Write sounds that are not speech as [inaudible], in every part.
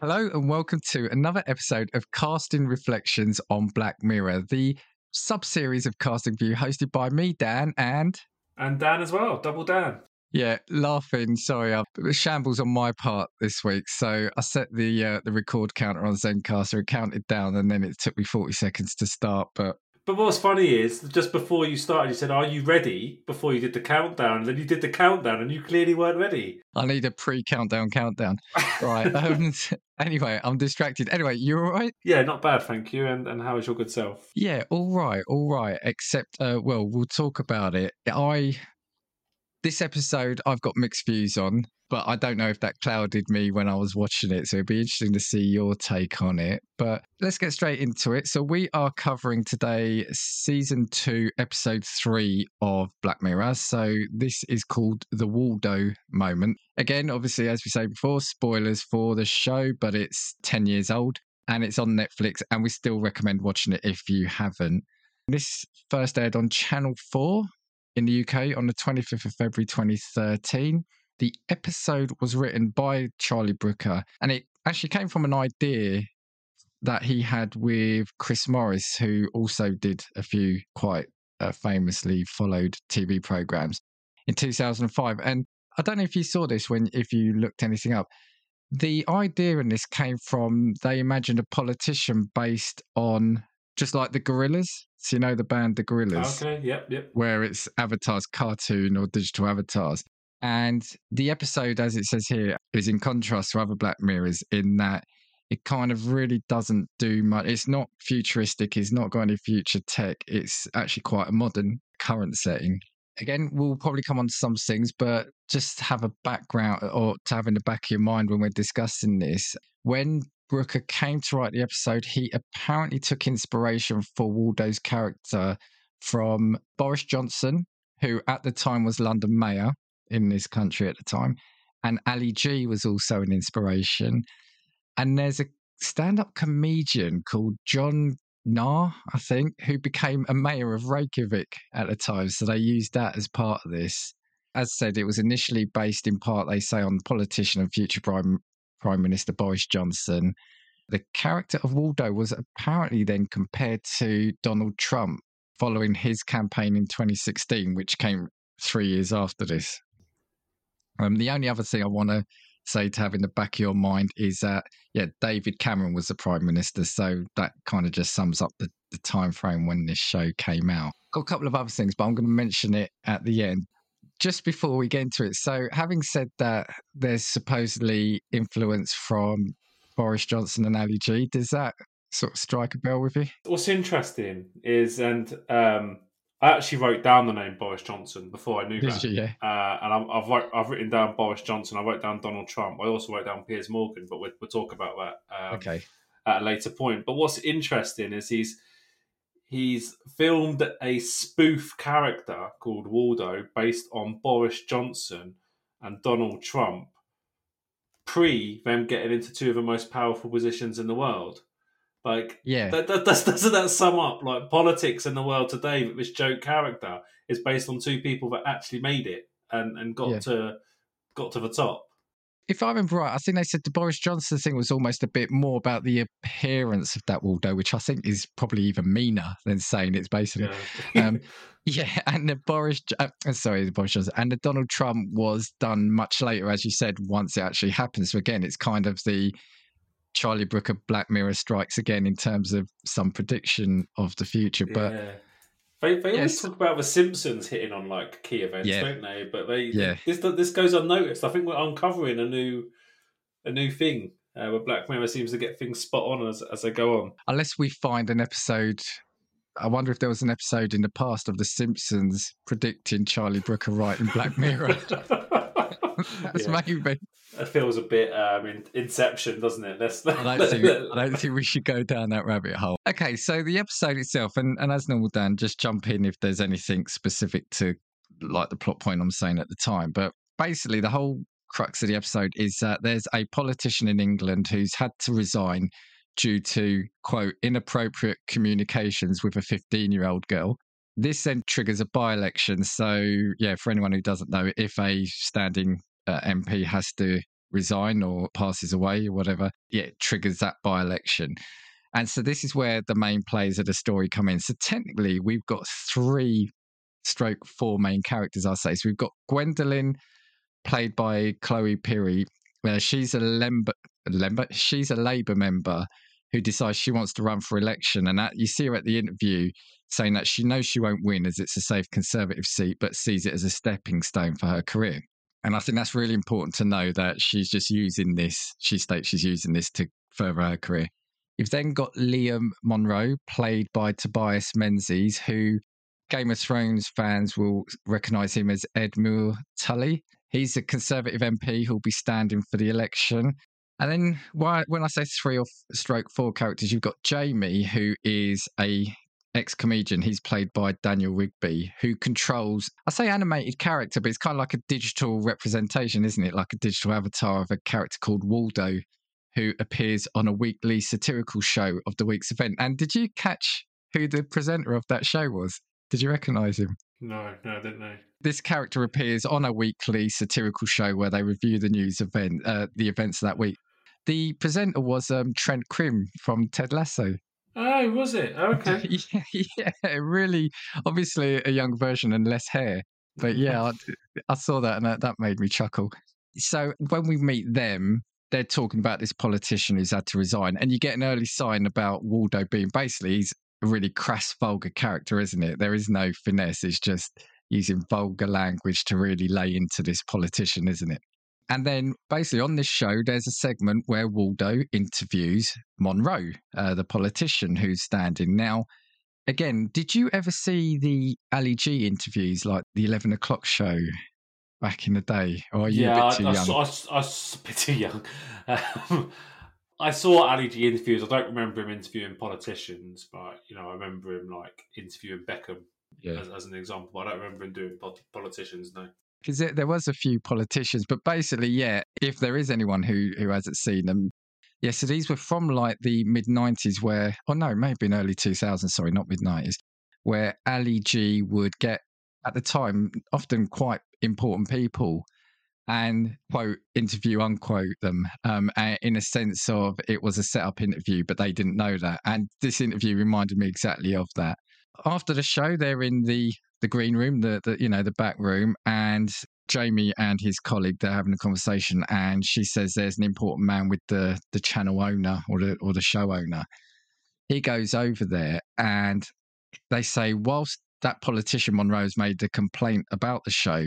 Hello and welcome to another episode of Casting Reflections on Black Mirror, the sub series of Casting View hosted by me, Dan, and. And Dan as well, double Dan. Yeah, laughing. Sorry, I shambles on my part this week. So I set the uh, the record counter on Zencastr, it counted down, and then it took me forty seconds to start. But But what's funny is just before you started, you said, "Are you ready?" Before you did the countdown, and then you did the countdown, and you clearly weren't ready. I need a pre-countdown countdown. Right. [laughs] um, [laughs] anyway, I'm distracted. Anyway, you're all right? Yeah, not bad, thank you. And and how is your good self? Yeah, all right, all right. Except, uh, well, we'll talk about it. I this episode I've got mixed views on, but I don't know if that clouded me when I was watching it. So it'd be interesting to see your take on it. But let's get straight into it. So we are covering today season two, episode three of Black Mirror. So this is called the Waldo moment. Again, obviously, as we say before, spoilers for the show, but it's 10 years old and it's on Netflix, and we still recommend watching it if you haven't. This first aired on Channel 4 in the UK on the 25th of February 2013. The episode was written by Charlie Brooker and it actually came from an idea that he had with Chris Morris, who also did a few quite uh, famously followed TV programs in 2005. And I don't know if you saw this when, if you looked anything up. The idea in this came from they imagined a politician based on just like the Gorillaz. So you know the band The Gorillaz, Okay, yep, yep. where it's avatars, cartoon or digital avatars. And the episode, as it says here, is in contrast to other Black Mirrors in that it kind of really doesn't do much. It's not futuristic. It's not got any future tech. It's actually quite a modern current setting. Again, we'll probably come on to some things, but just have a background or to have in the back of your mind when we're discussing this. When Brooker came to write the episode, he apparently took inspiration for Waldo's character from Boris Johnson, who at the time was London mayor in this country at the time, and Ali G was also an inspiration. And there's a stand up comedian called Jón Gnarr, I think, who became a mayor of Reykjavik at the time. So they used that as part of this. As said, it was initially based in part, they say, on politician and future Prime, Prime Minister Boris Johnson. The character of Waldo was apparently then compared to Donald Trump following his campaign in 2016, which came three years after this. Um, the only other thing I want to say to have in the back of your mind is that yeah, David Cameron was the prime minister, so that kind of just sums up the, the time frame when this show came out. Got a couple of other things, but I'm going to mention it at the end. Just before we get into it, so having said that, there's supposedly influence from Boris Johnson and Ali G. Does that sort of strike a bell with you? What's interesting is, and um, I actually wrote down the name Boris Johnson before I knew Did that. you? Yeah. Uh, and I've, I've, wrote, I've written down Boris Johnson. I wrote down Donald Trump. I also wrote down Piers Morgan, but we'll, we'll talk about that um, Okay. at a later point. But what's interesting is he's he's filmed a spoof character called Waldo based on Boris Johnson and Donald Trump pre them getting into two of the most powerful positions in the world. Like, Yeah. that, that, does, [laughs] doesn't that sum up like politics in the world today? That this joke character is based on two people that actually made it and, and got Yeah. to got to the top. If I remember right, I think they said the Boris Johnson thing was almost a bit more about the appearance of that Waldo, which I think is probably even meaner than saying it's basically Yeah. Um, [laughs] Yeah, [laughs] and the Boris, uh, sorry, the Boris Johnson, and the Donald Trump was done much later, as you said, once it actually happens. So again, it's kind of the Charlie Brooker Black Mirror strikes again in terms of some prediction of the future. But yeah. They, they always talk about the Simpsons hitting on like key events, Yeah. don't they? But they Yeah. this this goes unnoticed. I think we're uncovering a new a new thing uh, where Black Mirror seems to get things spot on as as they go on. unless we find an episode, I wonder if there was an episode in the past of The Simpsons predicting Charlie Brooker writing Black Mirror. [laughs] [laughs] That's Yeah. It feels a bit um, in, Inception, doesn't it? I don't, think, [laughs] I don't think we should go down that rabbit hole. Okay, so the episode itself, and, and as normal, Dan, just jump in if there's anything specific to like the plot point I'm saying at the time. But basically, the whole crux of the episode is that there's a politician in England who's had to resign due to, quote, inappropriate communications with a 15 year old girl. This then triggers a by election. So, yeah, for anyone who doesn't know, if a standing uh, MP has to resign or passes away or whatever, yeah, it triggers that by election. And so this is where the main players of the story come in. So technically, we've got three stroke four main characters, I'll say. So we've got Gwendolyn, played by Chloe Pirrie. Uh, she's a Lember, she's a Labour member who decides she wants to run for election. And you see her at the interview saying that she knows she won't win as it's a safe Conservative seat, but sees it as a stepping stone for her career. And I think that's really important to know that she's just using this, she states she's using this to further her career. You've then got Liam Monroe, played by Tobias Menzies, who Game of Thrones fans will recognise him as Edmure Tully. He's a Conservative MP who'll be standing for the election. And then when I say three or stroke four characters, you've got Jamie, who is a ex comedian. He's played by Daniel Rigby, who controls, I say animated character, but it's kind of like a digital representation, isn't it? Like a digital avatar of a character called Waldo, who appears on a weekly satirical show of the week's event. And did you catch who the presenter of that show was? Did you recognize him? No, no, I didn't know. This character appears on a weekly satirical show where they review the news event, uh, the events of that week. The presenter was um, Trent Crimm from Ted Lasso. Oh, was it? Okay. [laughs] yeah, yeah, really. Obviously, a young version and less hair. But yeah, I, I saw that and that, that made me chuckle. So when we meet them, they're talking about this politician who's had to resign, and you get an early sign about Waldo being basically he's a really crass, vulgar character, isn't it? There is no finesse. It's just using vulgar language to really lay into this politician, isn't it? And then basically on this show, there's a segment where Waldo interviews Monroe, uh, the politician who's standing. Now, again, did you ever see the Ali G interviews, like the 11 o'clock show back in the day? Or are you yeah, a bit too I, young? I, I, I was a bit too young. Um, I saw Ali G interviews. I don't remember him interviewing politicians, but you know, I remember him like interviewing Beckham yeah. as, as, an example. I don't remember him doing politicians. No, because there was a few politicians, but basically, yeah. If there is anyone who who hasn't seen them, yeah. So these were from like the mid '90s, where oh no, maybe in early 2000s. Sorry, not mid '90s, where Ali G would get at the time often quite important people and quote interview unquote them um, in a sense of it was a set up interview but they didn't know that and this interview reminded me exactly of that after the show they're in the the green room the, the you know the back room and jamie and his colleague they're having a conversation and she says there's an important man with the the channel owner or the or the show owner he goes over there and they say whilst that politician monroe's made the complaint about the show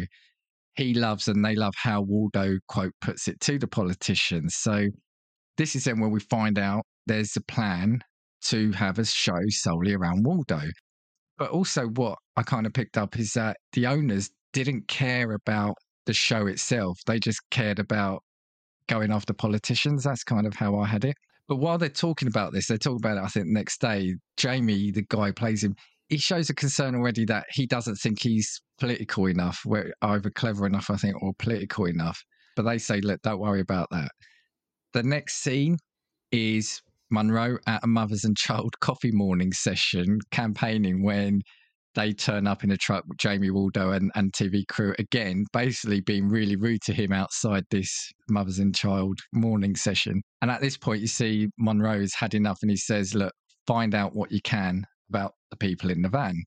he loves and they love how Waldo, quote, puts it to the politicians. So this is then where we find out there's a plan to have a show solely around Waldo. But also, what I kind of picked up is that the owners didn't care about the show itself. They just cared about going after politicians. That's kind of how I had it. But while they're talking about this, they talk about it, I think, next day. Jamie, the guy plays him, he shows a concern already that he doesn't think he's political enough, either clever enough, I think, or political enough. But they say, look, don't worry about that. The next scene is Monroe at a mothers and child [laughs] coffee morning session campaigning when they turn up in a truck with Jamie Waldo and, and TV crew again, basically being really rude to him outside this mothers and child morning session. And at this point, you see Monroe's had enough and he says, Look, find out what you can about the people in the van.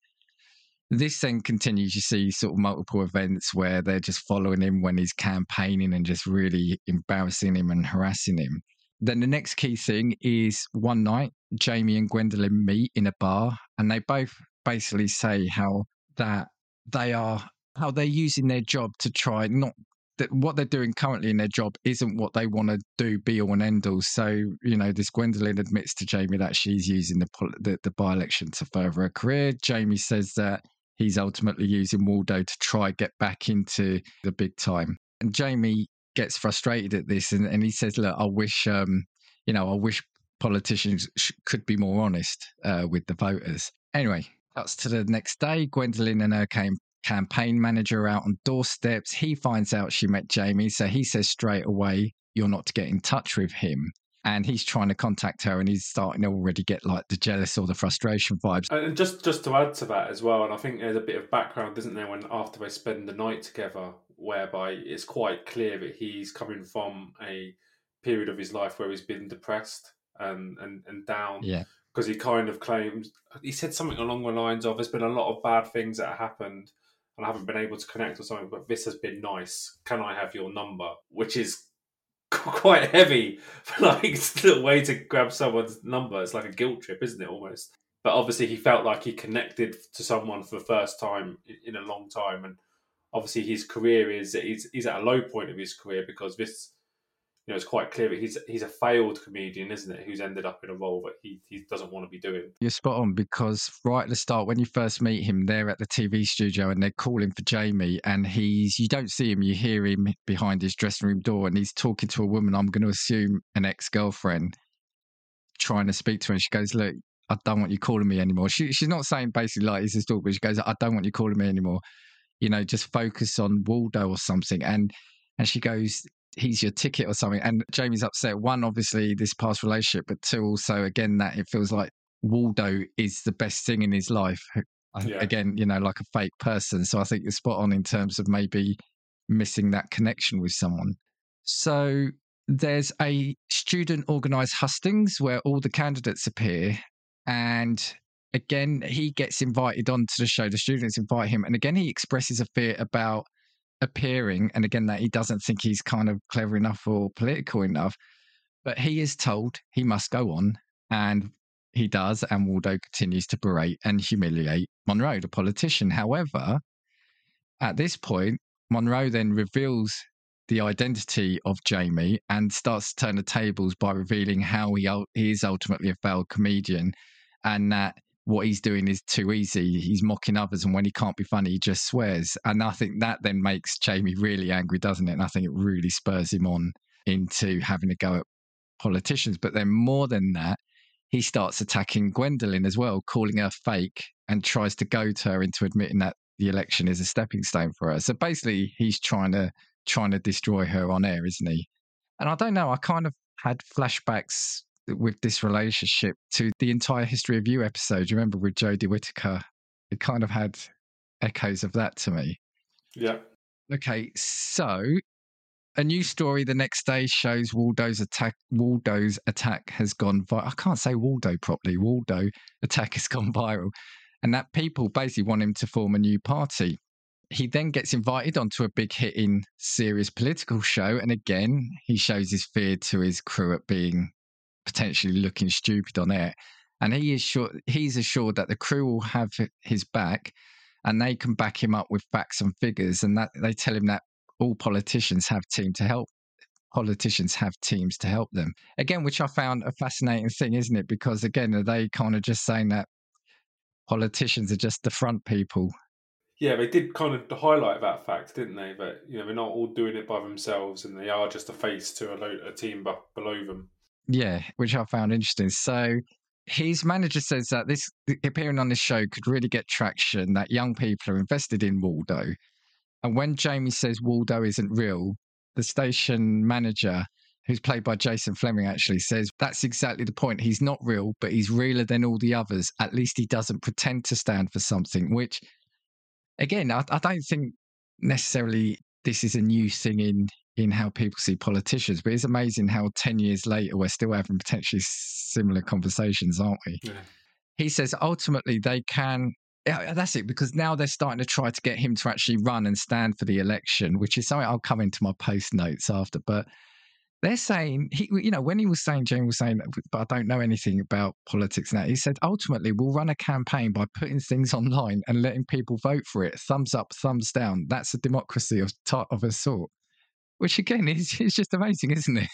This then continues. You see sort of multiple events where they're just following him when he's campaigning and just really embarrassing him and harassing him. Then the next key thing is one night, Jamie and Gwendolyn meet in a bar and they both basically say how that they are how they're using their job to try not that what they're doing currently in their job isn't what they want to do be all and end all. So, you know, this Gwendolyn admits to Jamie that she's using the, the, the by election to further her career. Jamie says that he's ultimately using Waldo to try get back into the big time. And Jamie gets frustrated at this and, and he says, look, I wish, um, you know, I wish politicians sh- could be more honest uh, with the voters. Anyway, that's to the next day. Gwendolyn and her came campaign manager out on doorsteps. He finds out she met Jamie, so he says straight away, You're not to get in touch with him. and he's trying to contact her and he's starting to already get like the jealous or the frustration vibes and just just to add to that as well and i think there's a bit of background isn't there when after they spend the night together whereby it's quite clear that he's coming from a period of his life where he's been depressed and and, and down yeah because he kind of claims he said something along the lines of there's been a lot of bad things that have happened and I haven't been able to connect or something, but this has been nice. Can I have your number? Which is [laughs] quite heavy for like [laughs] a way to grab someone's number. It's like a guilt trip, isn't it? Almost. But obviously, he felt like he connected to someone for the first time in a long time, and obviously, his career is he's he's at a low point of his career because this you know, it's quite clear that he's he's a failed comedian, isn't it? Who's ended up in a role that he, he doesn't want to be doing. You're spot on because right at the start, when you first meet him, they're at the TV studio and they're calling for Jamie, and he's you don't see him, you hear him behind his dressing room door, and he's talking to a woman. I'm going to assume an ex girlfriend, trying to speak to her, and she goes, "Look, I don't want you calling me anymore." She she's not saying basically like he's his dog, but she goes, "I don't want you calling me anymore." You know, just focus on Waldo or something, and and she goes, he's your ticket or something. And Jamie's upset. One, obviously, this past relationship, but two, also, again, that it feels like Waldo is the best thing in his life. Yeah. Again, you know, like a fake person. So I think you're spot on in terms of maybe missing that connection with someone. So there's a student organized hustings where all the candidates appear. And again, he gets invited onto the show. The students invite him. And again, he expresses a fear about appearing, and again, that he doesn't think he's kind of clever enough or political enough, but he is told he must go on, and he does, and Waldo continues to berate and humiliate Monroe, the politician. However, at this point, Monroe then reveals the identity of Jamie and starts to turn the tables by revealing how he, he is ultimately a failed comedian and that what he's doing is too easy. He's mocking others, and when he can't be funny, he just swears. And I think that then makes Jamie really angry, doesn't it? And I think it really spurs him on into having to go at politicians. But then more than that, he starts attacking Gwendolyn as well, calling her fake, and tries to goad her into admitting that the election is a stepping stone for her. So basically, he's trying to trying to destroy her on air, isn't he? And I don't know. I kind of had flashbacks with this relationship to the entire history of you episode. You remember with Jodie Whittaker? It kind of had echoes of that to me. Yeah. Okay, so a new story the next day shows Waldo's attack. Waldo's attack has gone. Vi- I can't say Waldo properly. Waldo attack has gone viral, and that people basically want him to form a new party. He then gets invited onto a big hitting serious political show, and again he shows his fear to his crew at being potentially looking stupid on it. And he is sure he's assured that the crew will have his back and they can back him up with facts and figures. And that they tell him that all politicians have team to help politicians have teams to help them. Again, which I found a fascinating thing, isn't it? Because again, are they kind of just saying that politicians are just the front people? Yeah, they did kind of highlight that fact, didn't they? That you know they're not all doing it by themselves, and they are just a face to a, a team below them. Yeah, which I found interesting. So his manager says that this appearing on this show could really get traction, that young people are invested in Waldo. And when Jamie says Waldo isn't real, the station manager, who's played by Jason Flemyng, actually says that's exactly the point. He's not real, but he's realer than all the others. At least he doesn't pretend to stand for something, which, again, I, I don't think necessarily this is a new thing in in how people see politicians. But it's amazing how 10 years later, we're still having potentially similar conversations, aren't we? Yeah. He says ultimately they can. Yeah, that's it, because now they're starting to try to get him to actually run and stand for the election, which is something I'll come into my post notes after. But they're saying, he, you know, when he was saying, Jane was saying, but I don't know anything about politics now, he said, ultimately, we'll run a campaign by putting things online and letting people vote for it. Thumbs up, thumbs down. That's a democracy of, of a sort which again is, is just amazing, isn't it?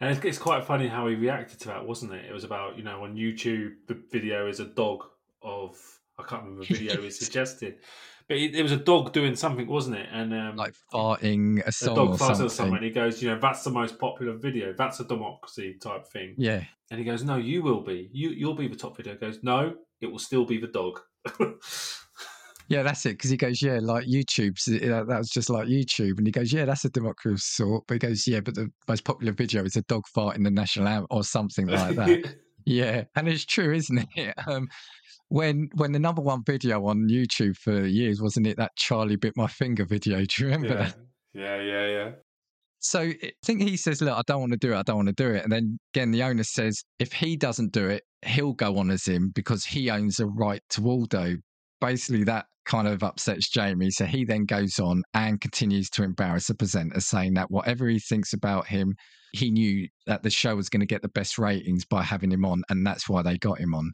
And it's, it's, quite funny how he reacted to that, wasn't it? It was about, you know, on YouTube, the video is a dog of, I can't remember the video he [laughs] suggested, but it, it, was a dog doing something, wasn't it? And um, like farting a song. A dog or farting something. And he goes, you know, that's the most popular video. That's a democracy type thing. Yeah. And he goes, no, you will be. You, you'll be the top video. He goes, no, it will still be the dog. [laughs] Yeah, that's it. Because he goes, yeah, like YouTube's that was just like YouTube, and he goes, yeah, that's a democracy of sort. But he goes, yeah, but the most popular video is a dog fart in the national anthem or something like that. [laughs] yeah, and it's true, isn't it? [laughs] Um, when when the number one video on YouTube for years wasn't it that Charlie bit my finger video? [laughs] Do you remember yeah. that? Yeah, yeah, yeah. So I think he says, "Look, I don't want to do it. I don't want to do it." And then again, the owner says, if he doesn't do it, he'll go on as him because he owns a right to Waldo. Basically, that kind of upsets Jamie. So he then goes on and continues to embarrass the presenter, saying that whatever he thinks about him, he knew that the show was going to get the best ratings by having him on, and that's why they got him on.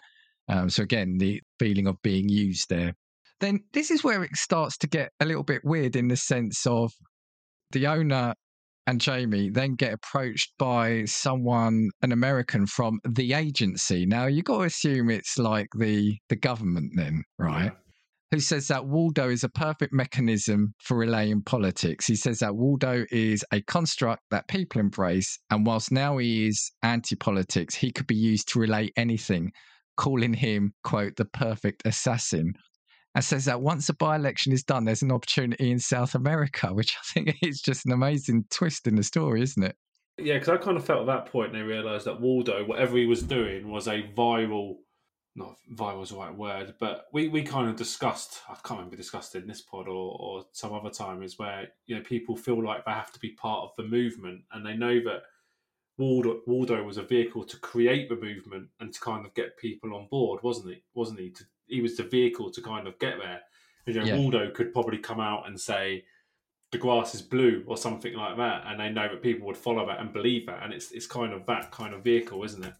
Um, so again, the feeling of being used there. Then this is where it starts to get a little bit weird in the sense of the owner and Jamie then get approached by someone, an American from the agency. Now you got to assume it's like the the government, then, right? Yeah. Who says that Waldo is a perfect mechanism for relaying politics? He says that Waldo is a construct that people embrace, and whilst now he is anti-politics, he could be used to relay anything, calling him quote the perfect assassin and says that once a by election is done, there's an opportunity in South America, [laughs] which I think is just an amazing twist in the story, isn't it? Yeah, because I kind of felt at that point they realised that Waldo, whatever he was doing, was a viral. Not viral is the right word, but we, we kind of discussed. I can't remember discussed in this pod or, or some other time is where you know people feel like they have to be part of the movement, and they know that Waldo, Waldo was a vehicle to create the movement and to kind of get people on board, wasn't he? Wasn't he? To he was the vehicle to kind of get there. You know, yeah. Waldo could probably come out and say the grass is blue or something like that, and they know that people would follow that and believe that, and it's it's kind of that kind of vehicle, isn't it?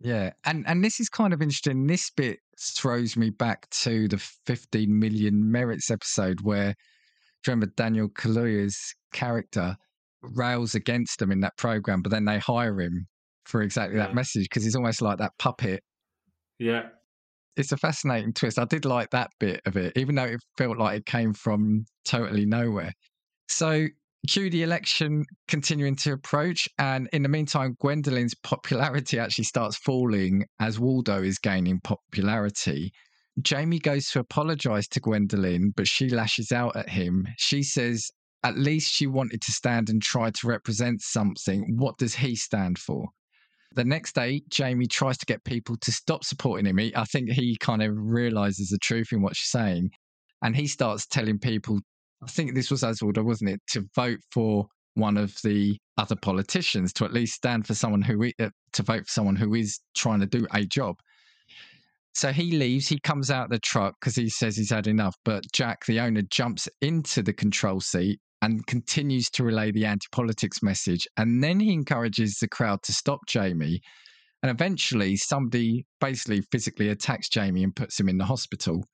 Yeah, and and this is kind of interesting. This bit throws me back to the 15 million merits episode where, do you remember Daniel Kaluuya's character rails against them in that program, but then they hire him for exactly yeah. that message because he's almost like that puppet. Yeah, it's a fascinating twist. I did like that bit of it, even though it felt like it came from totally nowhere. So, cue the election continuing to approach, and in the meantime, Gwendolyn's popularity actually starts falling as Waldo is gaining popularity. Jamie goes to apologize to Gwendolyn, but she lashes out at him. She says, at least she wanted to stand and try to represent something. What does he stand for? The next day, Jamie tries to get people to stop supporting him. I think he kind of realizes the truth in what she's saying. And he starts telling people, I think this was Oswald, wasn't it, to vote for one of the other politicians, to at least stand for someone who, uh, to vote for someone who is trying to do a job. So he leaves, he comes out the truck because he says he's had enough. But Jack, the owner, jumps into the control seat and continues to relay the anti politics message. And then he encourages the crowd to stop Jamie. And eventually, somebody basically physically attacks Jamie and puts him in the hospital.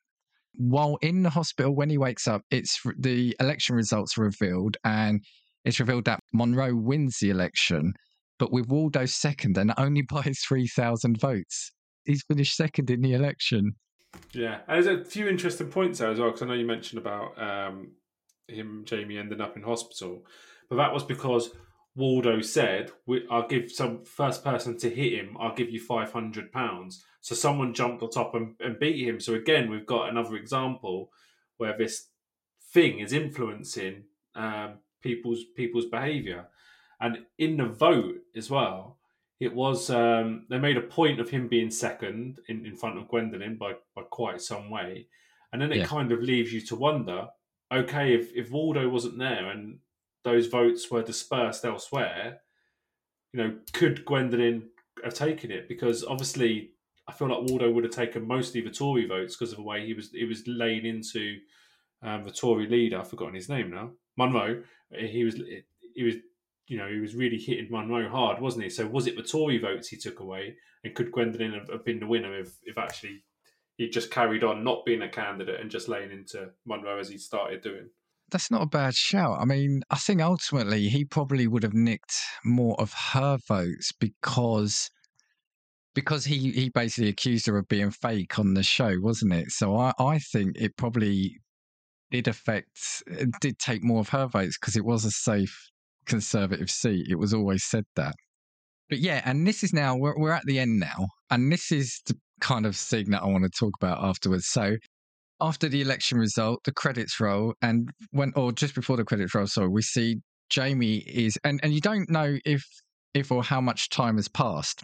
While in the hospital, when he wakes up, it's the election results are revealed, and it's revealed that Monroe wins the election, but with Waldo second and only [laughs] by 3,000 votes. He's finished second in the election. Yeah, and there's a few interesting points there as well, because I know you mentioned about um, him Jamie ending up in hospital, but that was because Waldo said, "I'll give some first person to hit him. I'll give you five hundred pounds." So someone jumped on top and, and beat him. So again, we've got another example where this thing is influencing um, people's people's behaviour, and in the vote as well. It was um, they made a point of him being second in, in front of Gwendolyn by, by quite some way, and then it yeah. kind of leaves you to wonder okay, if, if Waldo wasn't there and those votes were dispersed elsewhere, you know, could Gwendolyn have taken it? Because obviously, I feel like Waldo would have taken mostly the Tory votes because of the way he was he was laying into um, the Tory leader. I've forgotten his name now. Monroe. He was he was you know he was really hitting Monroe hard, wasn't he? So was it the Tory votes he took away, and could Gwendolyn have, have been the winner if if actually he just carried on not being a candidate and just laying into Monroe as he started doing. That's not a bad shout. I mean, I think ultimately he probably would have nicked more of her votes because because he, he basically accused her of being fake on the show, wasn't it? So I, I think it probably did affect, did take more of her votes because it was a safe conservative seat. It was always said that. But yeah, and this is now, we're, we're at the end now. And this is the kind of thing that I want to talk about afterwards. So after the election result, the credits roll, and when or just before the credits roll, sorry, we see Jamie is and and you don't know if if or how much time has passed.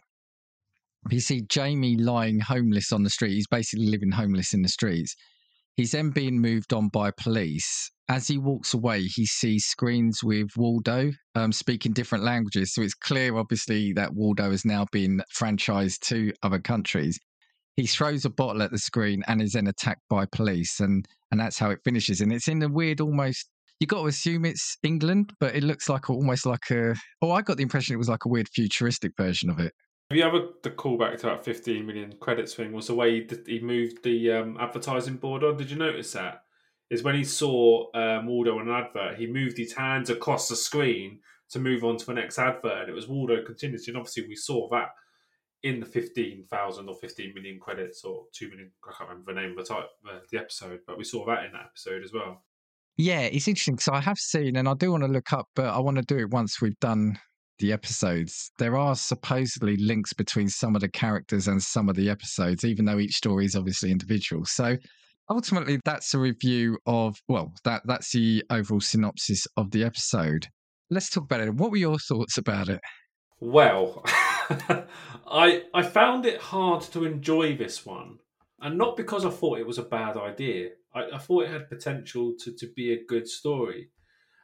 You see Jamie lying homeless on the street. He's basically living homeless in the streets. He's then being moved on by police. As he walks away, he sees screens with Waldo um, speaking different languages. So it's clear, obviously, that Waldo has now been franchised to other countries. He throws a bottle at the screen and is then attacked by police, and and that's how it finishes. And it's in a weird, almost you got to assume it's England, but it looks like almost like a. Oh, I got the impression it was like a weird futuristic version of it. You ever the callback to that 15 million credits thing was the way he, he moved the um, advertising board on? Did you notice that? Is when he saw um, Waldo on an advert, he moved his hands across the screen to move on to the next advert, and it was Waldo continuously. And obviously, we saw that in the 15,000 or 15 million credits or 2 million, I can't remember the name of the, type, uh, the episode, but we saw that in that episode as well. Yeah, it's interesting because I have seen, and I do want to look up, but I want to do it once we've done the episodes, there are supposedly links between some of the characters and some of the episodes, even though each story is obviously individual. So ultimately, that's a review of well, that that's the overall synopsis of the episode. Let's talk about it. What were your thoughts about it? Well, [laughs] [laughs] I I found it hard to enjoy this one, and not because I thought it was a bad idea. I, I thought it had potential to, to be a good story.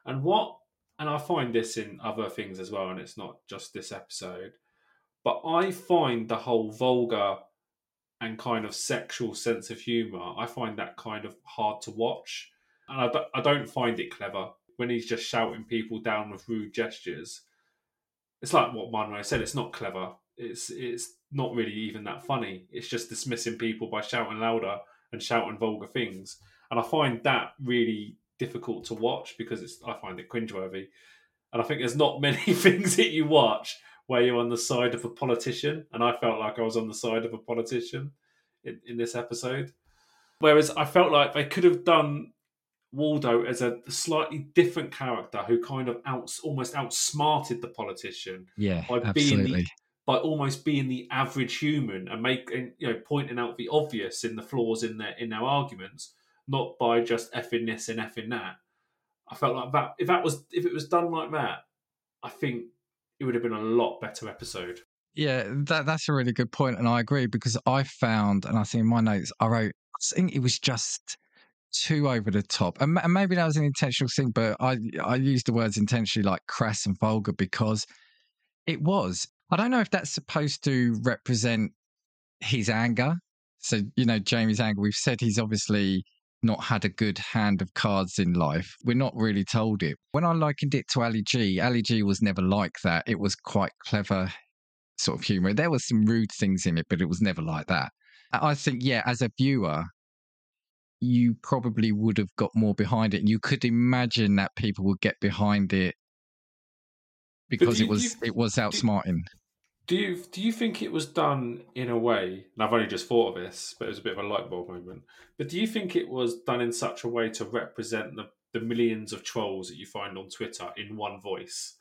And what and I find this in other things as well, and it's not just this episode. But I find the whole vulgar and kind of sexual sense of humor, I find that kind of hard to watch. And I I don't find it clever when he's just shouting people down with rude gestures. It's like what Manuel said, it's not clever. It's it's not really even that funny. It's just dismissing people by shouting louder and shouting vulgar things. And I find that really difficult to watch because it's I find it cringeworthy. And I think there's not [laughs] many things that you watch where you're on the side of a politician, and I felt like I was on the side of a politician in, in this episode. Whereas I felt like they could have done Waldo as a slightly different character who kind of outs almost outsmarted the politician. Yeah, by absolutely. being the, by almost being the average human and making you know pointing out the obvious in the flaws in their in their arguments not by just effing this and effing that. I felt like that if that was if it was done like that, I think it would have been a lot better episode. Yeah, that that's a really good point, and I agree because I found, and I think in my notes I wrote, I think it was just too over the top, and, and maybe that was an intentional thing, but I I used the words intentionally like crass and vulgar because it was. I don't know if that's supposed to represent his anger. So you know, Jamie's anger. We've said he's obviously not had a good hand of cards in life. We're not really told it. When I likened it to Ali G, Ali G was never like that. It was quite clever sort of humor. There was some rude things in it, but it was never like that. I think, yeah, as a viewer, you probably would have got more behind it. You could imagine that people would get behind it because you, it was you, it was outsmarting. Do you do you think it was done in a way? And I've only just thought of this, but it was a bit of a light bulb moment. But do you think it was done in such a way to represent the, the millions of trolls that you find on Twitter in one voice?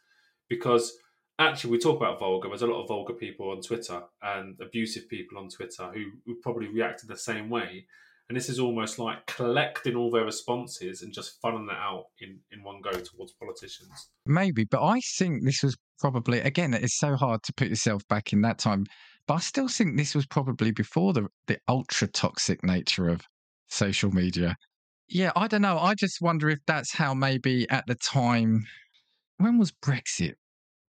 Because actually, we talk about vulgar. There's a lot of vulgar people on Twitter and abusive people on Twitter who would probably react in the same way. And this is almost like collecting all their responses and just funneling it out in, in one go towards politicians. Maybe, but I think this was probably, again, it's so hard to put yourself back in that time. But I still think this was probably before the, the ultra toxic nature of social media. Yeah, I don't know. I just wonder if that's how maybe at the time, when was Brexit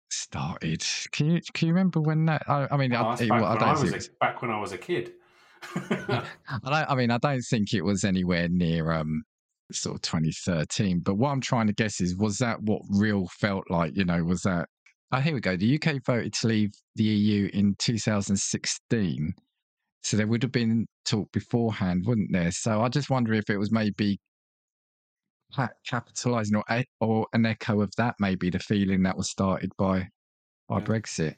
started? Can you can you remember when that? I, I mean, oh, I, well, I don't I was a, back when I was a kid. [laughs] [laughs] I don't. I mean, I don't think it was anywhere near um sort of 2013. But what I'm trying to guess is, was that what real felt like? You know, was that? Oh, here we go. The UK voted to leave the EU in 2016. So there would have been talk beforehand, wouldn't there? So I just wonder if it was maybe capitalizing or or an echo of that, maybe the feeling that was started by by yeah. Brexit.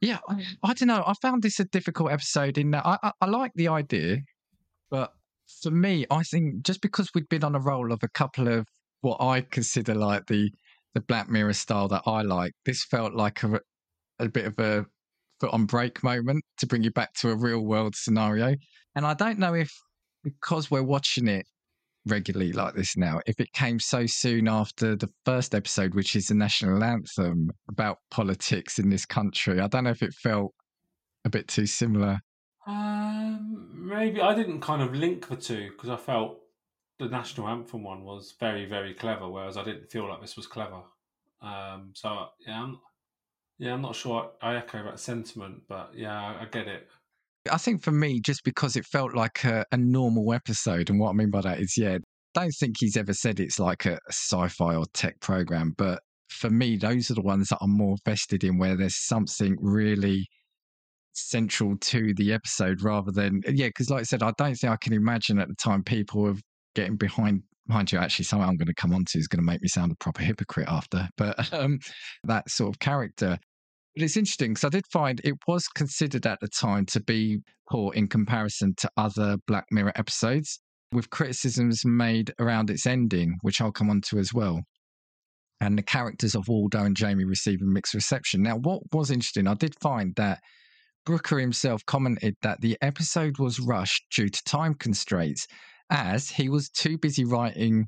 Yeah, I, I, don't know. I found this a difficult episode in that I, I, I like the idea, but for me, I think just because we'd been on a roll of a couple of what I consider like the the Black Mirror style that I like, this felt like a a bit of a foot on brake moment to bring you back to a real world scenario. And I don't know if because we're watching it regularly like this now, if it came so soon after the first episode, which is the national anthem about politics in this country, I don't know if it felt a bit too similar. Um, maybe I didn't kind of link the two because I felt the national anthem one was very, very clever, whereas I didn't feel like this was clever. Um, so yeah, I'm, yeah, I'm not sure I echo that sentiment, but yeah, I, I get it. I think for me, just because it felt like a, a, normal episode, and what I mean by that is, yeah, don't think he's ever said it's like a, sci-fi or tech program, but for me, those are the ones that I'm more vested in, where there's something really central to the episode, rather than yeah, because like I said, I don't think I can imagine at the time people were getting behind behind you. Actually, something I'm going to come on to is going to make me sound a proper hypocrite after, but [laughs] um, that sort of character. But it's interesting because I did find it was considered at the time to be poor in comparison to other Black Mirror episodes, with criticisms made around its ending, which I'll come on to as well. And the characters of Waldo and Jamie receiving mixed reception. Now, what was interesting, I did find that Brooker himself commented that the episode was rushed due to time constraints, as he was too busy writing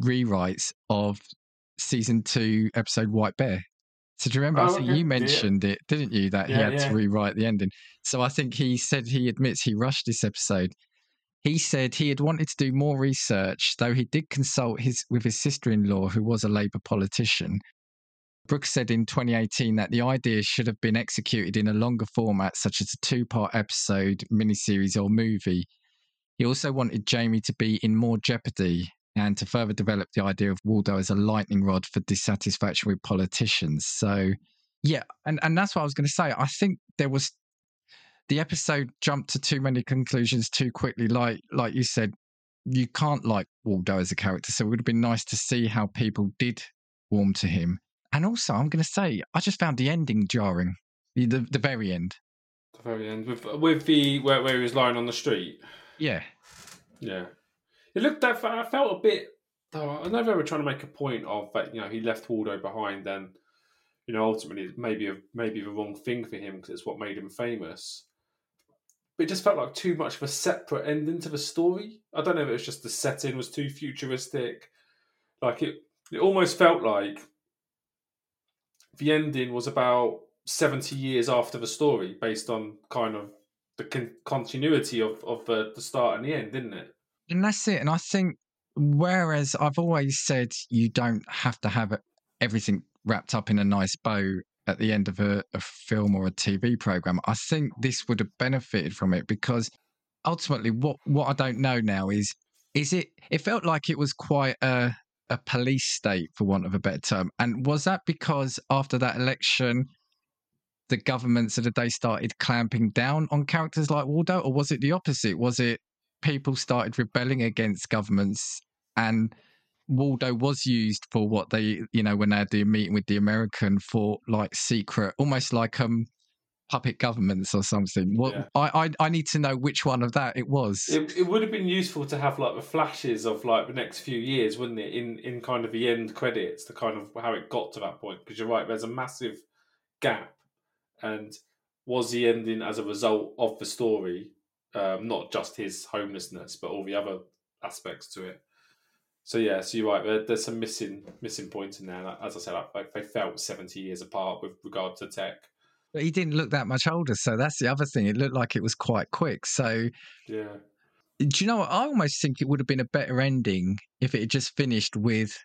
rewrites of season two, episode White Bear. So do you remember? Oh, I think okay. you mentioned yeah. it, didn't you? That yeah, he had yeah. to rewrite the ending. So I think he said he admits he rushed this episode. He said he had wanted to do more research, though he did consult his with his sister-in-law, who was a Labour politician. Brooks said in 2018 that the idea should have been executed in a longer format, such as a two-part episode, miniseries, or movie. He also wanted Jamie to be in more jeopardy and to further develop the idea of Waldo as a lightning rod for dissatisfaction with politicians. So, yeah, and, and that's what I was going to say. I think there was the episode jumped to too many conclusions too quickly. Like like you said, you can't like Waldo as a character, so it would have been nice to see how people did warm to him. And also, I'm going to say, I just found the ending jarring. The the, the very end. The very end with with the where where he was lying on the street. Yeah. Yeah. It looked I felt a bit. Though I know they were trying to make a point of that. You know, he left Waldo behind, and you know, ultimately, maybe a, maybe the wrong thing for him because it's what made him famous. But it just felt like too much of a separate ending to the story. I don't know if it was just the setting was too futuristic. Like it, it almost felt like the ending was about 70 years after the story based on kind of the con- continuity of, of the, the start and the end, didn't it? And that's it. And I think, whereas I've always said you don't have to have everything wrapped up in a nice bow at the end of a, a film or a TV program, I think this would have benefited from it because ultimately, what, what I don't know now is, is it, it felt like it was quite a, a police state, for want of a better term. And was that because after that election, the governments of the day started clamping down on characters like Waldo, or was it the opposite? Was it people started rebelling against governments and Waldo was used for what they, you know, when they had the meeting with the American for like secret, almost like um puppet governments or something. What yeah. I, I I need to know which one of that it was. It, it would have been useful to have like the flashes of like the next few years, wouldn't it? In in kind of the end credits, the kind of how it got to that point. Because you're right, there's a massive gap, and was the ending as a result of the story, um, not just his homelessness, but all the other aspects to it. So yeah, so you're right. There, there's some missing missing points in there. Like, as I said, like, they felt 70 years apart with regard to tech. But he didn't look that much older, so that's the other thing. It looked like it was quite quick. So yeah. Do you know what? I almost think it would have been a better ending if it had just finished with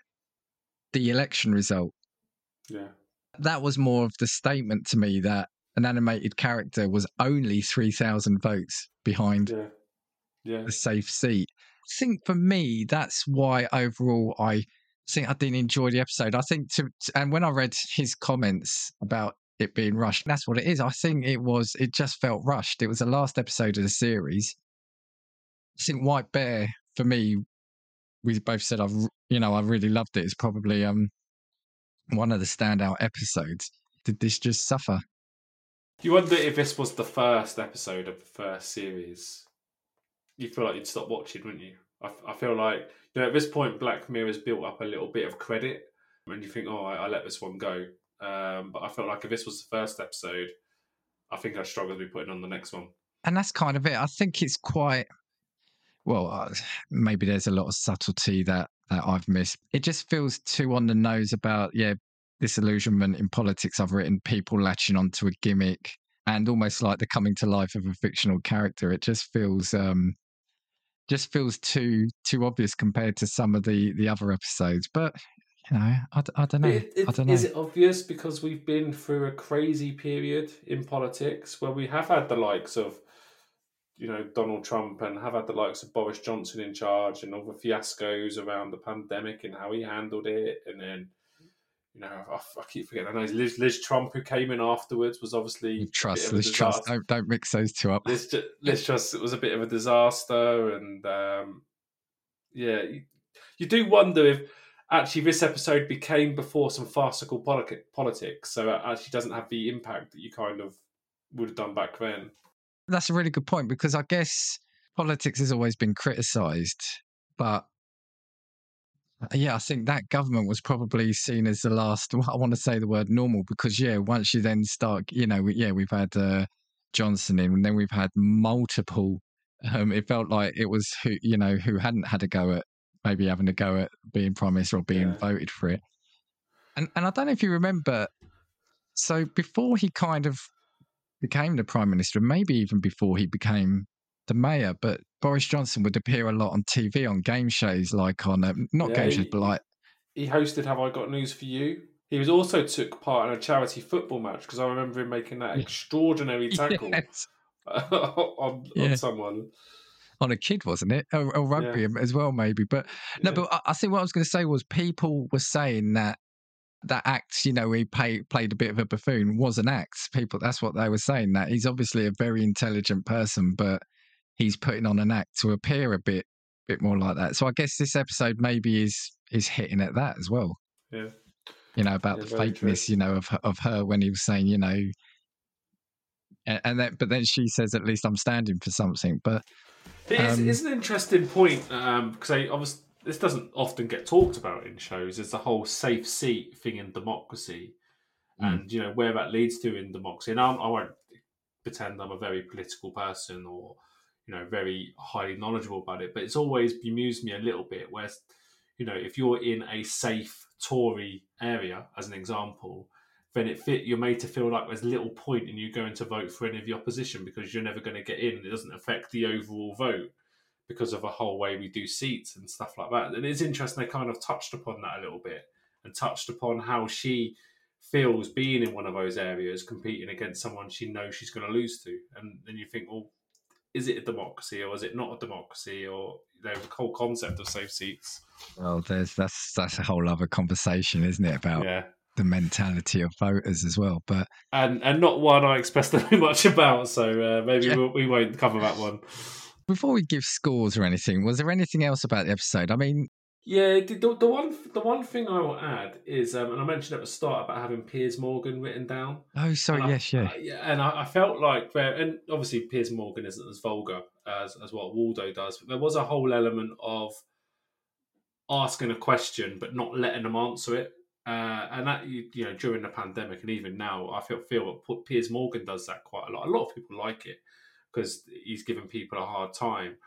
the election result. Yeah. That was more of the statement to me that an animated character was only 3,000 votes behind yeah. Yeah. the safe seat. I think for me, that's why overall I think I didn't enjoy the episode. I think to, and when I read his comments about it being rushed, that's what it is. I think it was, it just felt rushed. It was the last episode of the series. I think White Bear, for me, we both said I've, you know, I really loved it. It's probably um one of the standout episodes. Did this just suffer? You wonder if this was the first episode of the first series. You feel like you'd stop watching, wouldn't you? I, I feel like you know at this point, Black Mirror's built up a little bit of credit, and you think, oh, I, I let this one go. Um, but I felt like if this was the first episode, I think I'd struggle to be putting on the next one. And that's kind of it. I think it's quite well, uh, maybe there's a lot of subtlety that that I've missed. It just feels too on the nose about yeah disillusionment in politics. I've written people latching onto a gimmick and almost like the coming to life of a fictional character. It just feels um just feels too too obvious compared to some of the the other episodes. But you know, I, I don't know. It, it, I don't know. Is it obvious because we've been through a crazy period in politics where we have had the likes of, you know, Donald Trump and have had the likes of Boris Johnson in charge and all the fiascos around the pandemic and how he handled it, and then. You know, I, I keep forgetting. I know Liz, Liz Trump, who came in afterwards, was obviously Trust, Liz Truss. Don't, don't mix those two up. Liz, Liz was a bit of a disaster, and um, yeah, you, you do wonder if actually this episode became before some farcical politics, so it actually doesn't have the impact that you kind of would have done back then. That's a really good point because I guess politics has always been criticised, but yeah, I think that government was probably seen as the last. [laughs] I want to say the word normal because yeah, once you then start, you know, yeah, we've had uh, Johnson in, and then we've had multiple. Um, it felt like it was who you know who hadn't had a go at maybe having a go at being prime minister or being yeah. voted for it. And and I don't know if you remember. So before he kind of became the prime minister, maybe even before he became the mayor, but Boris Johnson would appear a lot on TV on game shows, like on um, not yeah, game shows, but like he hosted "Have I Got News for You." He was also took part in a charity football match because I remember him making that extraordinary [laughs] tackle yes. [laughs] on, yeah. on someone on a kid, wasn't it? Or, or rugby yeah. as well, maybe. But no, but I, I think what I was going to say was people were saying that that act, you know, he pay, played a bit of a buffoon was an act. People, that's what they were saying. That he's obviously a very intelligent person, but he's putting on an act to appear a bit, bit more like that. So I guess this episode maybe is is hitting at that as well. Yeah. You know about yeah, the fakeness, true. you know, of of her when he was saying, you know, and, and then but then she says, at least I'm standing for something. But it is, um, it's an interesting point because um, obviously this doesn't often get talked about in shows. Is the whole safe seat thing in democracy, mm. and you know where that leads to in democracy. And I'm, I will not pretend I'm a very political person or you know very highly knowledgeable about it, but it's always bemused me a little bit. Where you know if you're in a safe Tory area, as an example, then it fit you're made to feel like there's little point in you going to vote for any of the opposition because you're never going to get in. It doesn't affect the overall vote because of a whole way we do seats and stuff like that. And it's interesting they kind of touched upon that a little bit and touched upon how she feels being in one of those areas competing against someone she knows she's going to lose to. And then you think, well, is it a democracy or is it not a democracy or you know, the whole concept of safe seats? Well, there's that's that's a whole other conversation, isn't it? About yeah the mentality of voters as well. But and and not one I express [laughs] to know much about, so uh, maybe yeah. we'll, we not cover that one. Before we give scores or anything, was there anything else about the episode? I mean, yeah, the, the one the one thing I will add is, um, and I mentioned at the start about having Piers Morgan written down. Oh, sorry, yes, I, yeah, yeah, and I, I, felt like there, and obviously Piers Morgan isn't as vulgar as as what Waldo does, but there was a whole element of asking a question but not letting them answer it uh, and that you, you, know during the pandemic and even now, I feel feel that Piers Morgan does that quite a lot. A lot of people like it because he's giving people a hard time.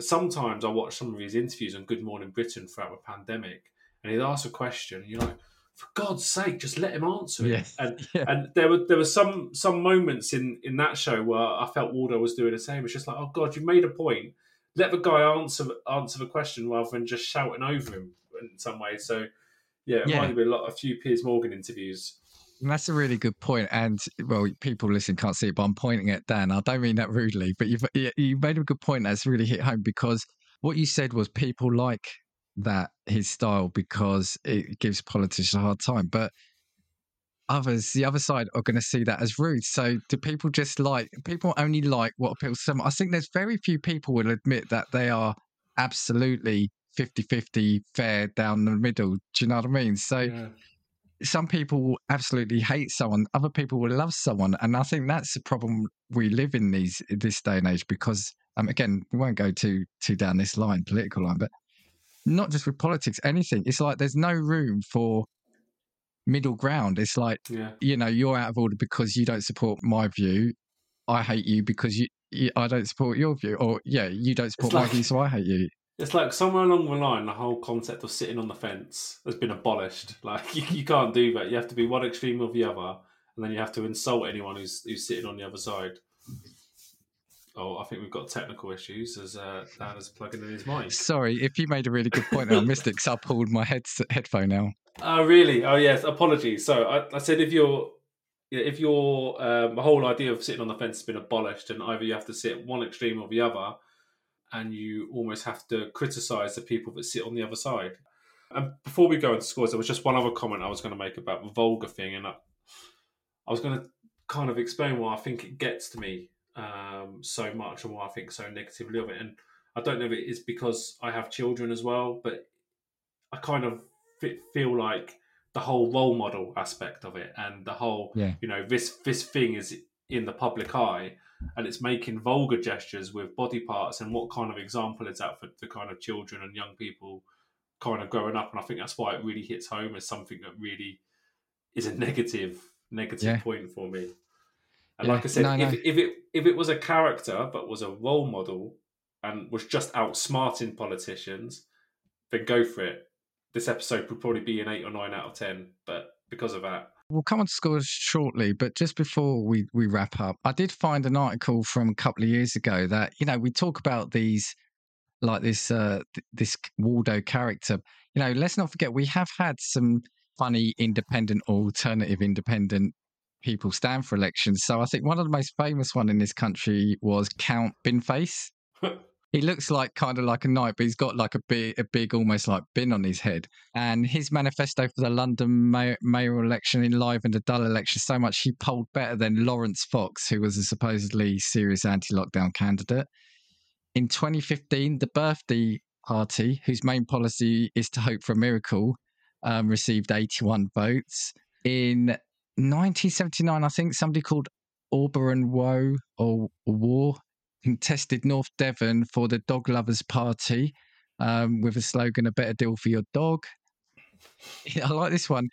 But sometimes I watch some of his interviews on Good Morning Britain throughout the pandemic, and he'd ask a question, and you're like, for God's sake, just let him answer it. Yes. And [laughs] yeah. and there were there were some some moments in in that show where I felt Waldo was doing the same. It's just like, oh God, you made a point. Let the guy answer answer the question rather than just shouting over him in some way. So yeah, it yeah. reminded me a lot of a few Piers Morgan interviews. That's a really good point. And well, people listening can't see it, but I'm pointing at Dan. I don't mean that rudely, but you've you made a good point that's really hit home because what you said was people like that his style because it gives politicians a hard time, but others, the other side, are going to see that as rude. So do people just like people only like what appeals to them? I think there's very few people will admit that they are absolutely 50 50 fair down the middle. Do you know what I mean? So yeah. Some people will absolutely hate someone, other people will love someone. And I think that's the problem we live in these this day and age because um, again, we won't go too too down this line, political line, but not just with politics, anything. It's like there's no room for middle ground. It's like, yeah. you know, you're out of order because you don't support my view. I hate you because you I don't support your view, or yeah, you don't support like, my view, so I hate you. It's like somewhere along the line, the whole concept of sitting on the fence has been abolished. [laughs] Like you, you can't do that. You have to be one extreme or the other, and then you have to insult anyone who's who's sitting on the other side. Oh, I think we've got technical issues as uh, Dan is plugging in his mic. Sorry, if you made a really good point I missed it Mystics, I pulled my head, headphone now. Oh, really? Oh, yes. Apologies. So I, I said if you're yeah, if your um, the whole idea of sitting on the fence has been abolished, and either you have to sit one extreme or the other, and you almost have to criticise the people that sit on the other side. And before we go into scores, there was just one other comment I was going to make about the vulgar thing, and I, I was going to kind of explain why I think it gets to me um, so much and why I think so negatively of it. And I don't know if it is because I have children as well, but I kind of feel like the whole role model aspect of it and the whole, yeah. you know, this this thing is in the public eye and it's making vulgar gestures with body parts and what kind of example is that for the kind of children and young people kind of growing up and i think that's why it really hits home as something that really is a negative negative yeah. point for me and yeah. like i said no, if, no. if it if it was a character but was a role model and was just outsmarting politicians then go for it this episode would probably be an eight or nine out of ten but because of that We'll come on to scores shortly, but just before we, we wrap up, I did find an article from a couple of years ago that, you know, we talk about these, like this, uh, this Waldo character. You know, let's not forget, we have had some funny independent or alternative independent people stand for elections. So I think one of the most famous one in this country was Count Binface. [laughs] he looks like kind of like a knight, but he's got like a big, a big, almost like bin on his head. And his manifesto for the London mayor, mayoral election enlivened a dull election so much he polled better than Laurence Fox, who was a supposedly serious anti-lockdown candidate. In 2015, the Birthday Party, whose main policy is to hope for a miracle, um, received 81 votes. In 1979, I think somebody called Auberon Woe or War contested North Devon for the Dog Lovers Party um, with a slogan, A Better Deal for Your Dog. I like this one.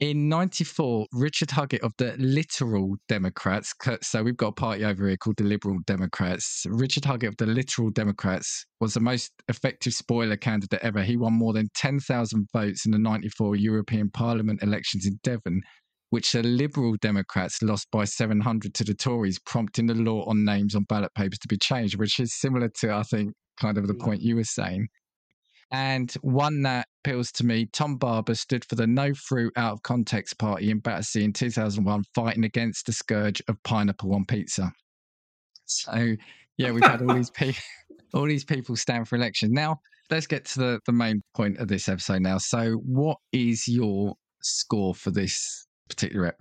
In 94, Richard Huggett of the Literal Democrats, so we've got a party over here called the Liberal Democrats. Richard Huggett of the Literal Democrats was the most effective spoiler candidate ever. He won more than 10,000 votes in the 94 European Parliament elections in Devon which the Liberal Democrats lost by 700 to the Tories, prompting the law on names on ballot papers to be changed, which is similar to, I think, kind of the point you were saying. And one that appeals to me, Tom Barber stood for the No Fruit Out of Context Party in Battersea in 2001, fighting against the scourge of pineapple on pizza. So, yeah, we've had all these [laughs] people. All these people stand for election. Now, let's get to the, the main point of this episode now. So, what is your score for this particular rep?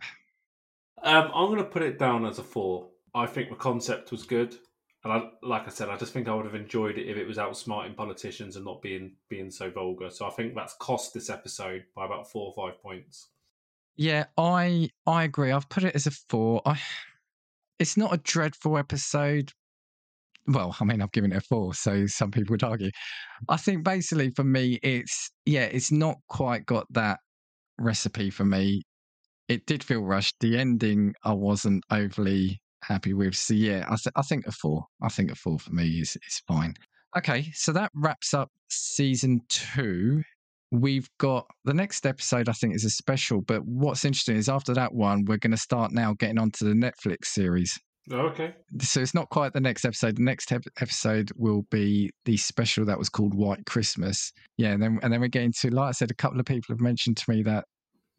Um, I'm going to put it down as a four. I think the concept was good, and I, like I said, I just think I would have enjoyed it if it was outsmarting politicians and not being being so vulgar. So I think that's cost this episode by about four or five points. Yeah, I I agree. I've put it as a four. I, it's not a dreadful episode. Well, I mean, I've given it a four, so some people would argue. I think basically for me, it's yeah, it's not quite got that recipe for me it did feel rushed. The ending I wasn't overly happy with. So yeah, I, th- I think a four. I think a four for me is is fine. Okay, so that wraps up season two. We've got the next episode. I think is a special. But what's interesting is after that one, we're going to start now getting onto the Netflix series. Okay. So it's not quite the next episode. The next episode will be the special that was called White Christmas. Yeah, and then and then we're getting to like I said, a couple of people have mentioned to me that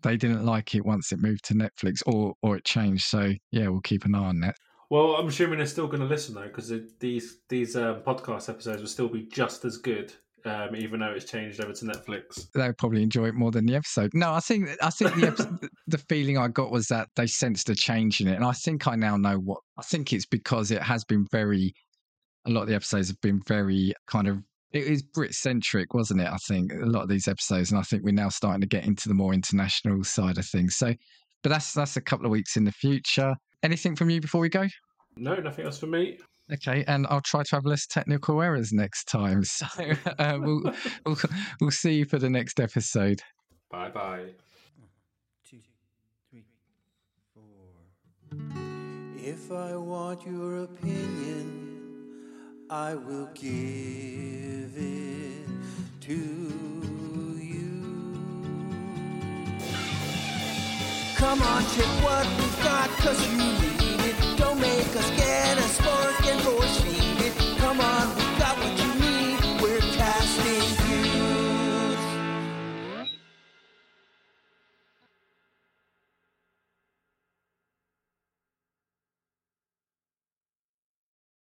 they didn't like it once it moved to Netflix or or it changed. So yeah, we'll keep an eye on that. Well, I'm assuming they're still going to listen though, because these these um, podcast episodes will still be just as good, um, even though it's changed over to Netflix. They'll probably enjoy it more than the episode. No, I think I think the episode, [laughs] the feeling I got was that they sensed a change in it, and I think I now know what. I think it's because it has been very. A lot of the episodes have been very kind of it is Brit centric, wasn't it? I think a lot of these episodes, and I think we're now starting to get into the more international side of things. So, but that's that's a couple of weeks in the future. Anything from you before we go? No, nothing else for me. Okay, and I'll try to have less technical errors next time. [laughs] So uh, we'll, [laughs] we'll we'll see you for the next episode. Bye bye. Two, three, four. If I want your opinion, I will give it to you. Come on, check what we've got, cause you need it. Don't make us get a spark and force feed it. Come on.